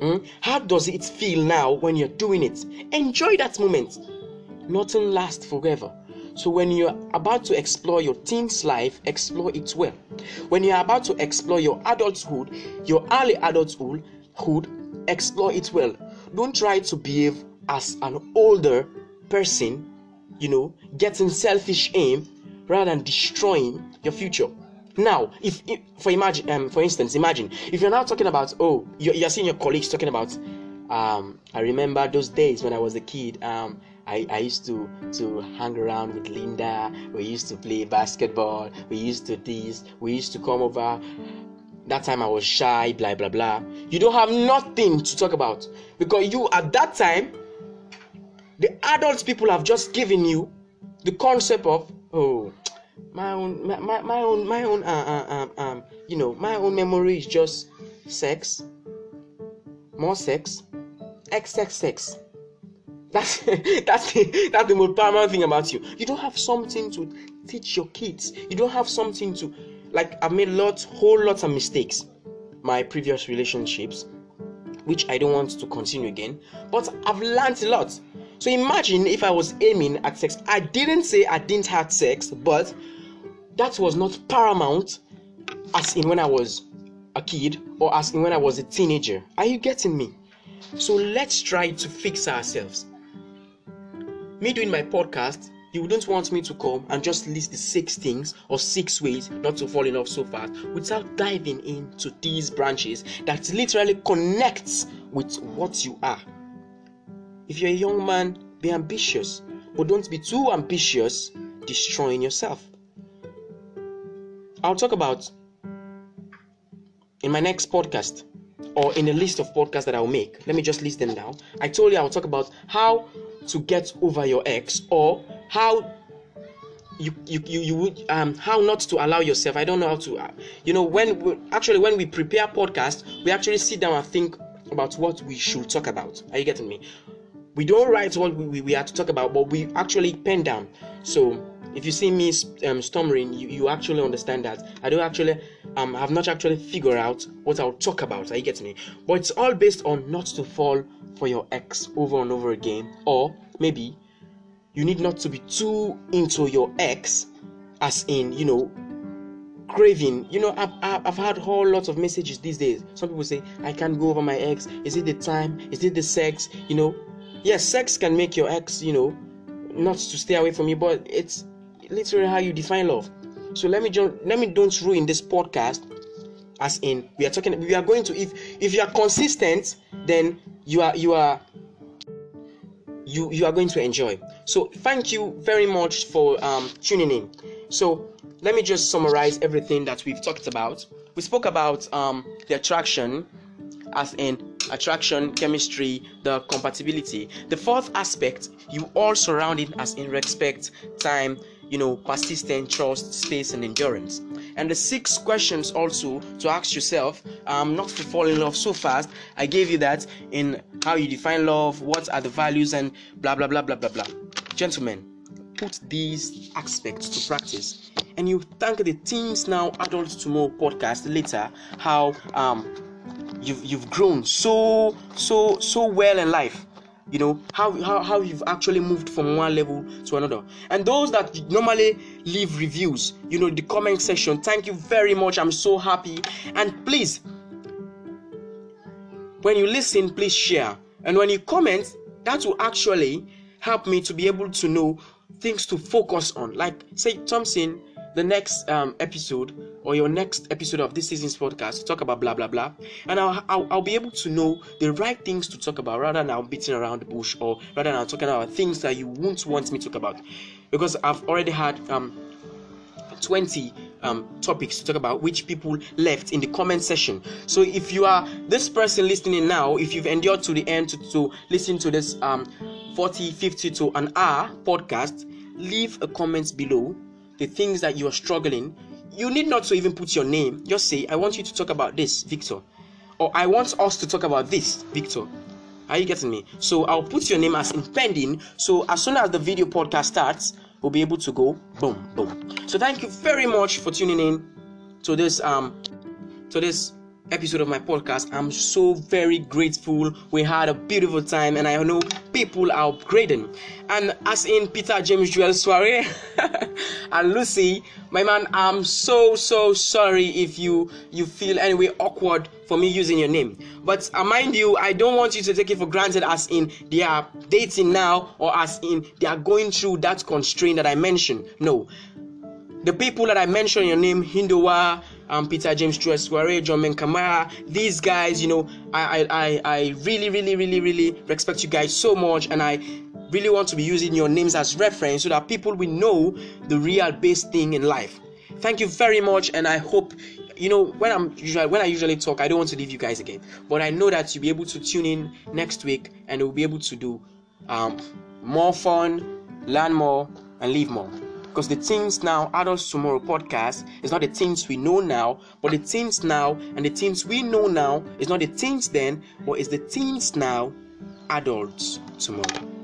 Hmm? how does it feel now when you're doing it? Enjoy that moment. Nothing lasts forever. So when you're about to explore your teen's life, explore it well. When you're about to explore your adulthood, your early adulthood, explore it well. Don't try to behave as an older person, you know, getting selfish aim rather than destroying your future. Now, if, if for imagine, um, for instance, imagine if you're now talking about, oh, you're, you're seeing your colleagues talking about, um, I remember those days when I was a kid. Um, I, I used to to hang around with Linda. We used to play basketball. We used to this. We used to come over. That time I was shy, blah blah blah. You don't have nothing to talk about because you at that time, the adult people have just given you the concept of oh my own my, my, my own my own uh, uh, um, um you know my own memory is just sex more sex xxx that's [laughs] that's the, that's the most paramount thing about you. You don't have something to teach your kids. You don't have something to like. I've made lots, whole lots of mistakes. My previous relationships, which I don't want to continue again, but I've learned a lot. So imagine if I was aiming at sex. I didn't say I didn't have sex, but that was not paramount as in when I was a kid or as in when I was a teenager. Are you getting me? So let's try to fix ourselves me doing my podcast, you wouldn't want me to come and just list the six things or six ways not to fall in love so fast without diving into these branches that literally connects with what you are. If you're a young man, be ambitious, but don't be too ambitious, destroying yourself. I'll talk about in my next podcast or in a list of podcasts that I'll make. Let me just list them down. I told you I'll talk about how to get over your ex or how you you you, you would um how not to allow yourself i don't know how to uh, you know when we, actually when we prepare podcast we actually sit down and think about what we should talk about. Are you getting me? We don't write what we, we, we have to talk about but we actually pen down. So if you see me um, stammering you, you actually understand that. I don't actually um have not actually figured out what i'll talk about. Are you getting me? But it's all based on not to fall for your ex over and over again, or maybe you need not to be too into your ex, as in, you know, craving. You know, I've, I've had whole lot of messages these days. Some people say, I can't go over my ex. Is it the time? Is it the sex? You know, yes, sex can make your ex, you know, not to stay away from you, but it's literally how you define love. So let me just let me don't ruin this podcast as in we are talking we are going to if if you are consistent then you are you are you you are going to enjoy. So thank you very much for um, tuning in. So let me just summarize everything that we've talked about. We spoke about um, the attraction as in attraction chemistry the compatibility. The fourth aspect you all surrounding as in respect time you know persistent trust space and endurance. And the six questions also to ask yourself um, not to fall in love so fast. I gave you that in how you define love what are the values and blah blah blah blah blah blah. Gentlemen put these aspects to practice. And you thank the teens now adults tomorrow podcast later how um you've you've grown so so so well in life you know how, how how you've actually moved from one level to another. And those that normally leave reviews you know the comment section thank you very much. I'm so happy. And please when you listen please share. And when you comment that will actually help me to be able to know things to focus on. Like say thompson the next um, episode or your next episode of this season's podcast talk about blah blah blah. And I'll, I'll, I'll be able to know the right things to talk about rather than I'm beating around the bush or rather than I'm talking about things that you won't want me to talk about. Because i've already had um 20 um, topics to talk about which people left in the comment section. So if you are this person listening now if you've endured to the end to, to listen to this um 40 50 to an hour podcast leave a comment below the things that you are struggling you need not to even put your name. Just say i want you to talk about this victor or i want us to talk about this victor. Are you getting me? So i'll put your name as in pending so as soon as the video podcast starts we'll be able to go boom boom. So thank you very much for tuning in to this um to this episode of my podcast. I'm so very grateful. We had a beautiful time and i know people are upgrading. And as in peter james joel soiree [laughs] and lucy my man i'm so so sorry if you you feel anyway awkward for me using your name. But uh, mind you i don't want you to take it for granted as in they are dating now or as in they are going through that constraint that i mentioned. No. The people that I mentioned your name, Hindowa, um, Peter James Soiree, John Menkamara, these guys, you know, I, I, I really, really, really, really respect you guys so much, and I really want to be using your names as reference so that people will know the real base thing in life. Thank you very much, and I hope you know when I'm usually when I usually talk, I don't want to leave you guys again, but I know that you'll be able to tune in next week and we'll be able to do um, more fun, learn more, and live more. Because the Teens Now, Adults Tomorrow podcast is not the teens we know now, but the teens now and the teens we know now is not the teens then, but it's the teens now, adults tomorrow.